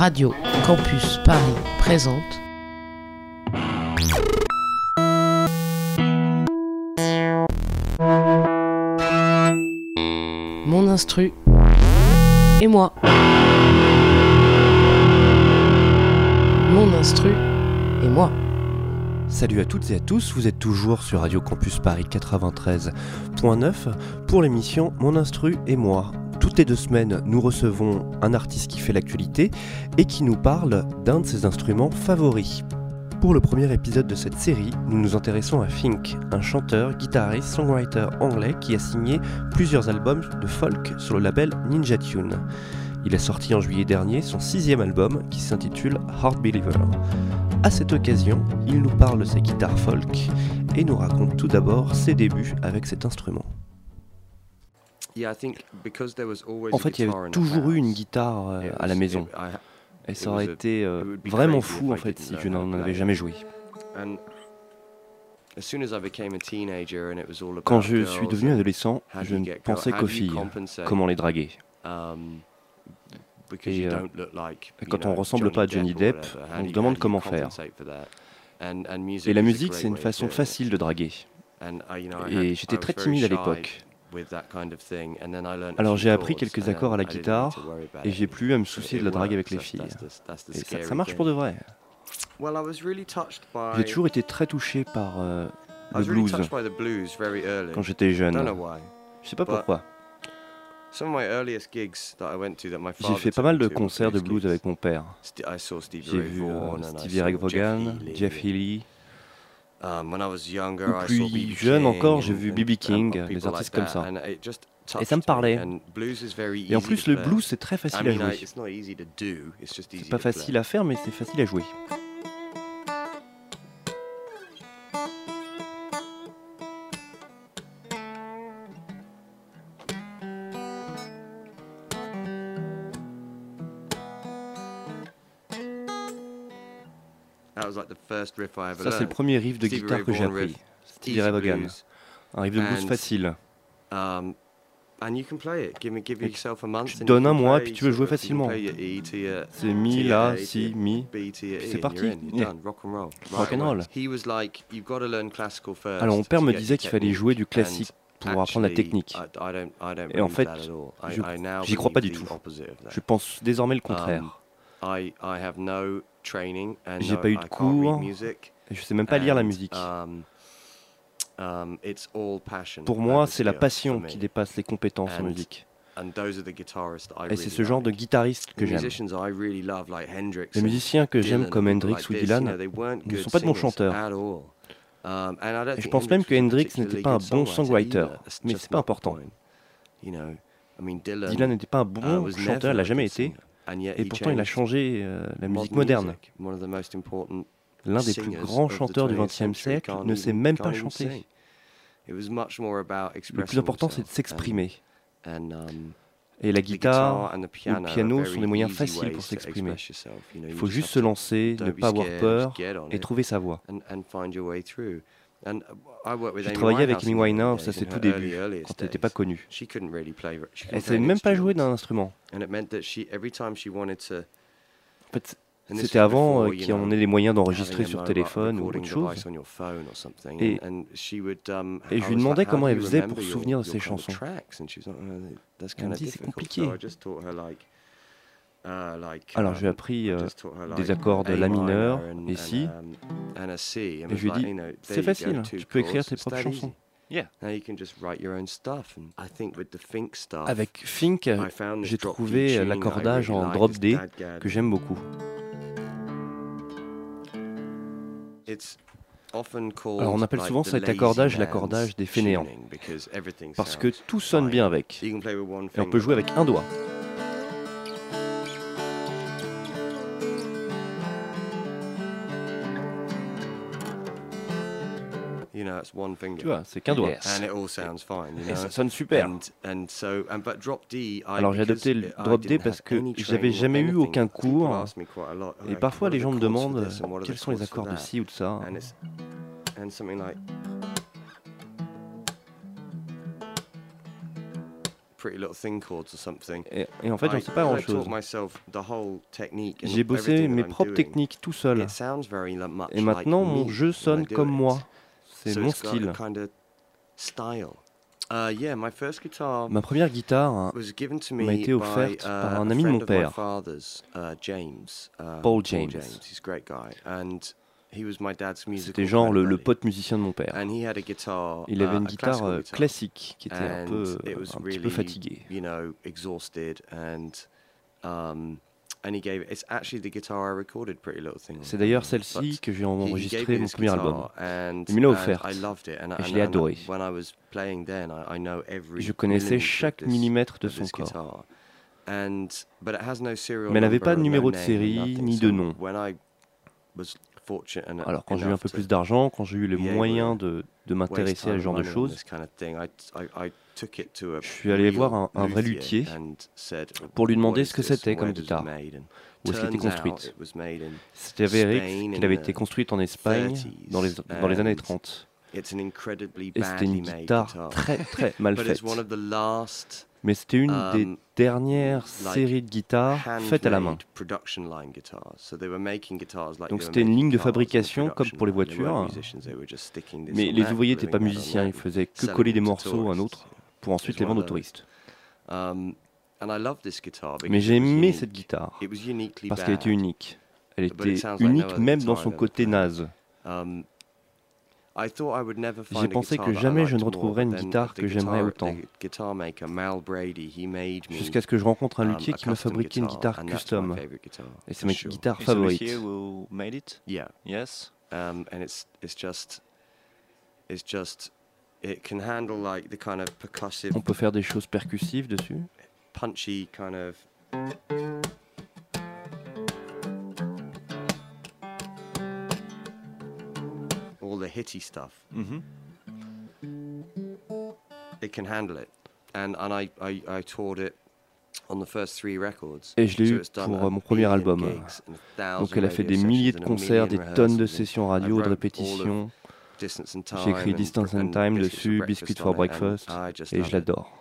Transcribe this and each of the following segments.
Radio Campus Paris présente Mon instru et moi. Mon instru et moi. Salut à toutes et à tous, vous êtes toujours sur Radio Campus Paris 93.9 pour l'émission Mon Instru et moi. Toutes les deux semaines, nous recevons un artiste qui fait l'actualité et qui nous parle d'un de ses instruments favoris. Pour le premier épisode de cette série, nous nous intéressons à Fink, un chanteur, guitariste, songwriter anglais qui a signé plusieurs albums de folk sur le label Ninja Tune. Il a sorti en juillet dernier son sixième album qui s'intitule Heart Believer. À cette occasion, il nous parle de sa guitare folk et nous raconte tout d'abord ses débuts avec cet instrument. En fait, il y avait toujours eu une guitare euh, à la maison. Et ça aurait été euh, vraiment fou en fait si je n'en avais jamais joué. Quand je suis devenu adolescent, je ne pensais qu'aux filles, comment les draguer? Et, euh, quand on ressemble pas à Johnny Depp, on se demande comment faire. Et la musique, c'est une façon facile de draguer. Et j'étais très timide à l'époque. Alors j'ai appris quelques accords à la guitare et j'ai plus à me soucier de la drague avec les filles. Et ça, marche pour de vrai. J'ai toujours été très touché par euh, le blues quand j'étais jeune. Je sais pas pourquoi. J'ai fait pas mal de concerts de blues avec mon père. J'ai vu euh, Stevie Ray Vaughan, Jeff Healey, Um, plus jeune encore, j'ai vu B.B. King, des artistes comme ça. Et ça me parlait. Et en plus, le blues, c'est très facile à jouer. C'est pas facile à faire, mais c'est facile à jouer. Ça, c'est le premier riff de guitare que j'ai appris. Stevie Ray Vaughan. Un riff de blues facile. Um, tu te donnes un mois, puis tu veux jouer facilement. C'est mi, la, si, mi. C'est parti. Rock and roll. Alors mon père me disait qu'il fallait jouer du classique pour apprendre la technique. Et en fait, j'y crois pas du tout. Je pense désormais le contraire. J'ai pas eu de cours. Et je sais même pas lire la musique. Um, um, Pour moi, c'est la passion qui dépasse les compétences en musique. Et c'est ce genre de guitariste que j'aime. Les musiciens que j'aime comme Hendrix ou Dylan ne sont pas de bons chanteurs. Um, et je pense même que Hendrix n'était pas un bon songwriter, mais c'est pas important. Dylan n'était pas un bon chanteur, il l'a jamais été. Et pourtant, il a changé euh, la musique moderne. L'un des plus grands chanteurs du XXe siècle ne sait même pas chanter. Le plus important, c'est de s'exprimer. Um, et la guitare ou le piano sont des moyens faciles pour s'exprimer. Il faut juste se lancer, ne pas avoir peur et trouver sa voix. J'ai travaillé avec Amy Winehouse à ses tout débuts, quand elle n'était pas connue. Elle ne savait même pas jouer d'un instrument. En fait, c'était avant euh, qu'on ait les moyens d'enregistrer sur téléphone ou autre chose. Et, et je lui demandais comment elle faisait pour se souvenir de ses chansons. Elle me dit c'est compliqué. Alors j'ai appris euh, des accords de La mineur et Si, et je lui ai dit c'est facile, tu peux écrire tes propres chansons. Avec Fink, j'ai trouvé l'accordage en drop D que j'aime beaucoup. Alors on appelle souvent cet accordage l'accordage des fainéants, parce que tout sonne bien avec, et on peut jouer avec un doigt. Tu vois, c'est qu'un doigt. Et ça sonne super. Alors j'ai adopté le drop D parce que j'avais jamais eu aucun cours. Et parfois les gens me demandent quels sont les accords de ci ou de ça. Pretty Little Thing chords or something. Et, et en fait, j'en sais pas grand-chose. J'ai bossé mes propres techniques tout seul. Et maintenant, mon jeu sonne comme moi. C'est mon style. Uh, Ma première guitare, was given to m'a me été by, offerte uh, par a un ami de mon père. uh, James. uh, Paul James. He's a great guy, and he was my dad's musical c'était genre le, pote musicien de mon père. And he had a guitar. Il avait uh, une guitare euh, classique qui était un peu, un petit peu fatiguée. You know, exhausted, and and he gave. It's actually the guitar I recorded Pretty Little Thing. on. C'est d'ailleurs celle-ci que j'ai he- he gave enregistré me mon premier album. Il me l'a offerte. I loved it, and, Et je l'ai and adoré. When I was playing then, I, I know every Je connaissais chaque millimètre de son corps. guitar. And, but it has no serial Mais elle n'avait pas de numéro de série, ni de nom. when I was fortunate and Alors quand j'ai eu un peu plus d'argent, quand j'ai eu les moyens de, de m'intéresser à ce genre de choses, Je suis allé voir un- un vrai luthier pour lui demander "What ce que c'était comme guitare, made?" And où est-ce qu'elle était construite? it was made in C'est avéré qu'elle avait été construite en Espagne 30s, dans les, dans les années and 30. It's an incredibly Et c'était une guitare guitar. très très mal faite. Mais c'était une des um, dernières like, séries de guitares faites à la main. Donc c'était une ligne de fabrication comme pour les voitures. Mais les ouvriers n'étaient pas musiciens, ils faisaient que coller des morceaux à un autre pour ensuite les vendre aux touristes. Um, Mais j'ai it was aimé cette guitare parce qu'elle était unique. Elle était unique même dans son côté naze. Um, J'ai pensé que jamais je ne retrouverais une guitare que j'aimerais autant. Jusqu'à ce que je rencontre un um, luthier qui m'a fabriqué une guitar, guitare custom. Et c'est ma guitare favorite. Yes. It can handle like the kind of percussive, On peut faire des choses percussives dessus. punchy kind of. All the hitty stuff. Mm-hmm. it can handle it. And and I, I, I toured it on the first three records. Et je l'ai eu pour euh, mon premier album. Donc elle a fait des milliers de concerts, des tonnes de sessions radio, de répétitions. J'ai écrit Distance and Time dessus, Biscuit for Breakfast. Et je l'adore.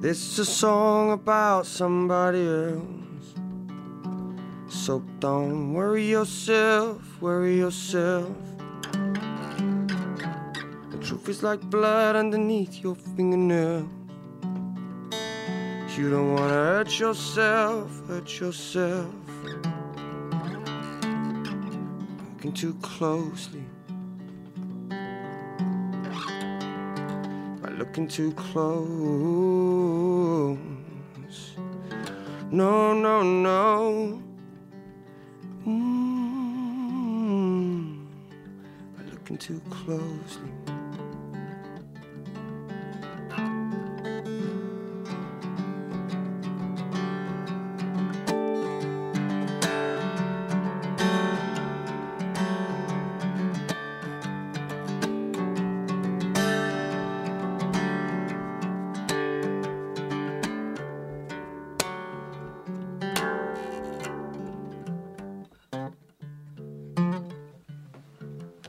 This is a song about somebody else. So don't worry yourself, worry yourself. The truth is like blood underneath your fingernail. You don't wanna hurt yourself, hurt yourself. Looking too closely. By looking too close. No, no, no. Mm, by looking too closely.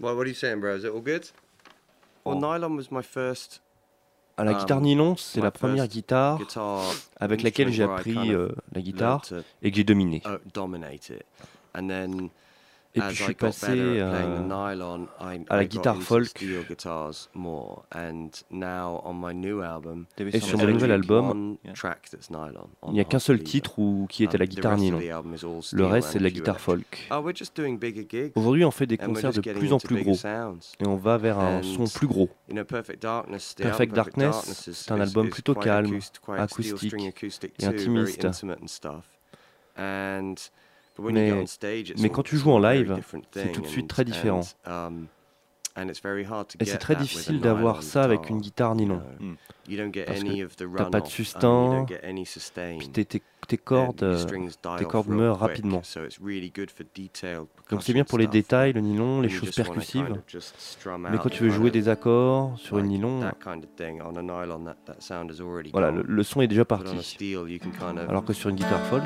Well, what are you saying, bro? Is it all good? Well, Oh. nylon was my first Ah, la Um, guitare nylon, c'est la première guitare guitar avec laquelle j'ai appris kind of euh, la guitare et que j'ai dominé. Et as puis je I suis got passé better at playing the euh, à la guitare folk. steel guitars more. And now on my new album, There is Et sur mon nouvel album, il n'y a the qu'un seul titre où, qui est à la Um, the guitare nylon. the album is all Le reste, c'est de la guitare folk. Oh, we're just doing bigger gigs. Aujourd'hui, on fait des concerts de plus en plus gros. Et on va vers un son plus gros. Perfect Darkness. C'est un album plutôt calme, acoustique et intimiste. Mais, quand tu joues en live, c'est tout de suite très différent. Et c'est très difficile d'avoir ça avec une guitare nylon. Mm. Parce que t'as pas de sustain, puis tes, cordes, tes cordes euh, meurent rapidement. Donc c'est bien pour les détails, le nylon, les choses percussives. Mais quand tu veux jouer des accords sur une nylon, voilà, le son est déjà parti. Alors que sur une guitare folk,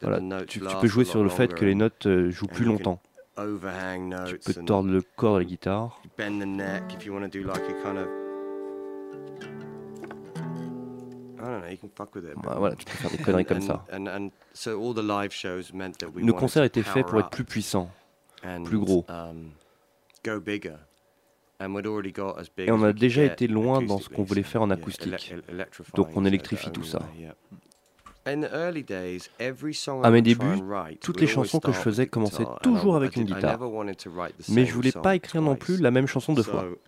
Voilà, tu, peux jouer sur le fait que les notes euh, jouent plus longtemps. Tu peux tordre le corps de la guitare. Bah, voilà, tu peux faire des conneries comme ça. Nos concerts étaient faits pour être plus puissants, plus gros. Et on a déjà été loin dans ce qu'on voulait faire en acoustique. Donc on électrifie tout ça. À mes débuts, toutes les chansons que je faisais the commençaient toujours avec une guitare. Mais je voulais song pas écrire non plus la même chanson deux fois. So,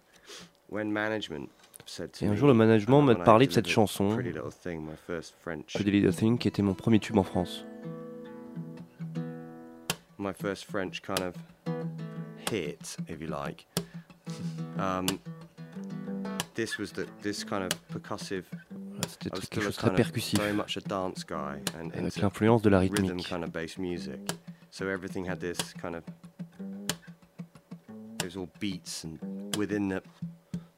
when management said to Et un jour, le management m'a parlé de cette chanson, Pretty Little Thing, Pretty Little qui était mon premier tube en France. my first French kind of hit, if you like. Um, this was the this kind of percussive. C'était quelque chose de très percussif, very much a dance guy and avec l'influence de la rhythm rythmique. kind of based music. So everything had this kind of it was all beats and within the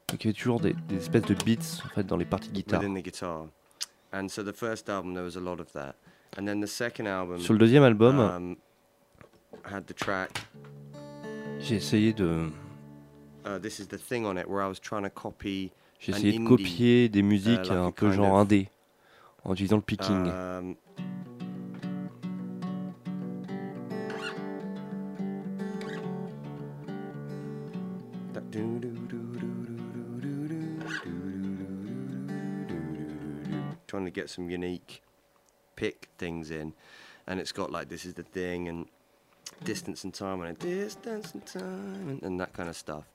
Donc il y avait toujours des, des espèces de beats en fait, dans les parties de guitare. within the guitar. And so the first album there was a lot of that. And then the second album Sur le deuxième album, um, had the track j'ai essayé de, uh, This is the thing on it where I was trying to copy j'ai essayé de copier des musiques un peu genre indé en utilisant le picking. trying to get some unique pick things in. And it's got like this is the thing and distance and time and distance and time and, and that kind of stuff.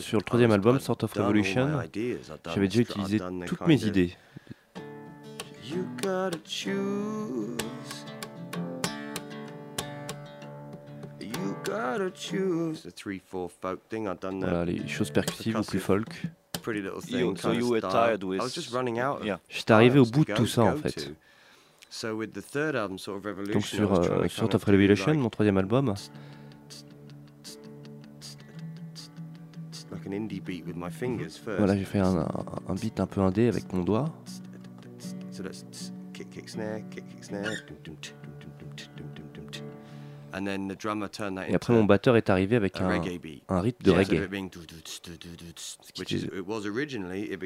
Sur le troisième album, Sort of Revolution, j'avais déjà utilisé toutes mes idées. Voilà, les choses percussives ou plus folk. J'étais arrivé au bout de tout ça en fait. Donc sur Sort of Revolution, mon troisième album, Voilà, j'ai fait un, beat un peu indé avec mon doigt. Et après, mon batteur est arrivé avec un rythme de reggae.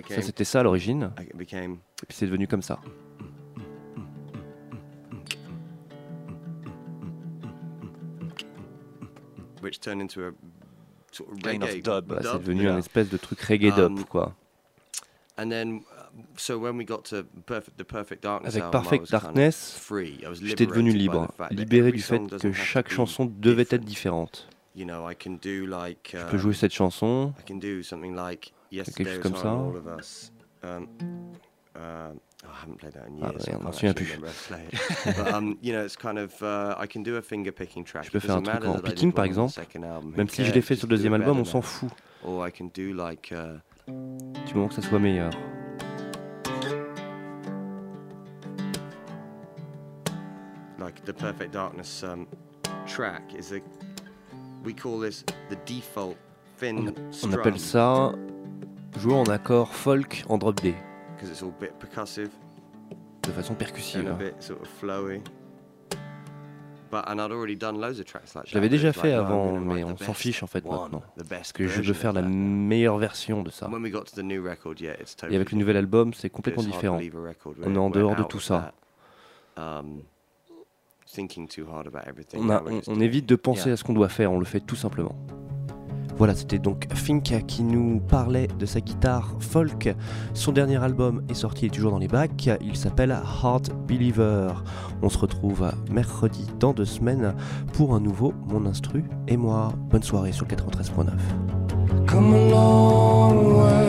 Ça, c'était ça à l'origine. Et puis, c'est devenu comme ça dub. C'est devenu yeah. un espèce de truc reggae um, dub, quoi. Avec Perfect Darkness, j'étais devenu libre, libéré du fait que chaque chanson devait être différente. Je peux jouer cette chanson, quelque chose comme ça on oh, I haven't played that in Ah, years. so I on plus. but um, you know, it's kind of uh, I can do a finger picking track. Je peux faire un truc en picking, par on exemple. Même si je l'ai fait sur le deuxième album, on s'en fout, Or I can do like. Uh, du moment que ça soit meilleur? like the Perfect Darkness um, track is a. We call this the default On strum appelle ça jouer en accord folk en drop D, de façon percussive. And. Je l'avais déjà fait avant, mais on s'en fiche en fait maintenant. Que je veux faire la meilleure version de ça. Et avec le nouvel album, c'est complètement différent. On est en dehors de tout ça. On évite de penser à ce qu'on doit faire, on le fait tout simplement. Voilà, c'était donc Finca qui nous parlait de sa guitare folk. Son dernier album est sorti, il toujours dans les bacs. Il s'appelle Heart Believer. On se retrouve mercredi dans deux semaines pour un nouveau Mon Instru et moi. Bonne soirée sur 93.9. Come a long way.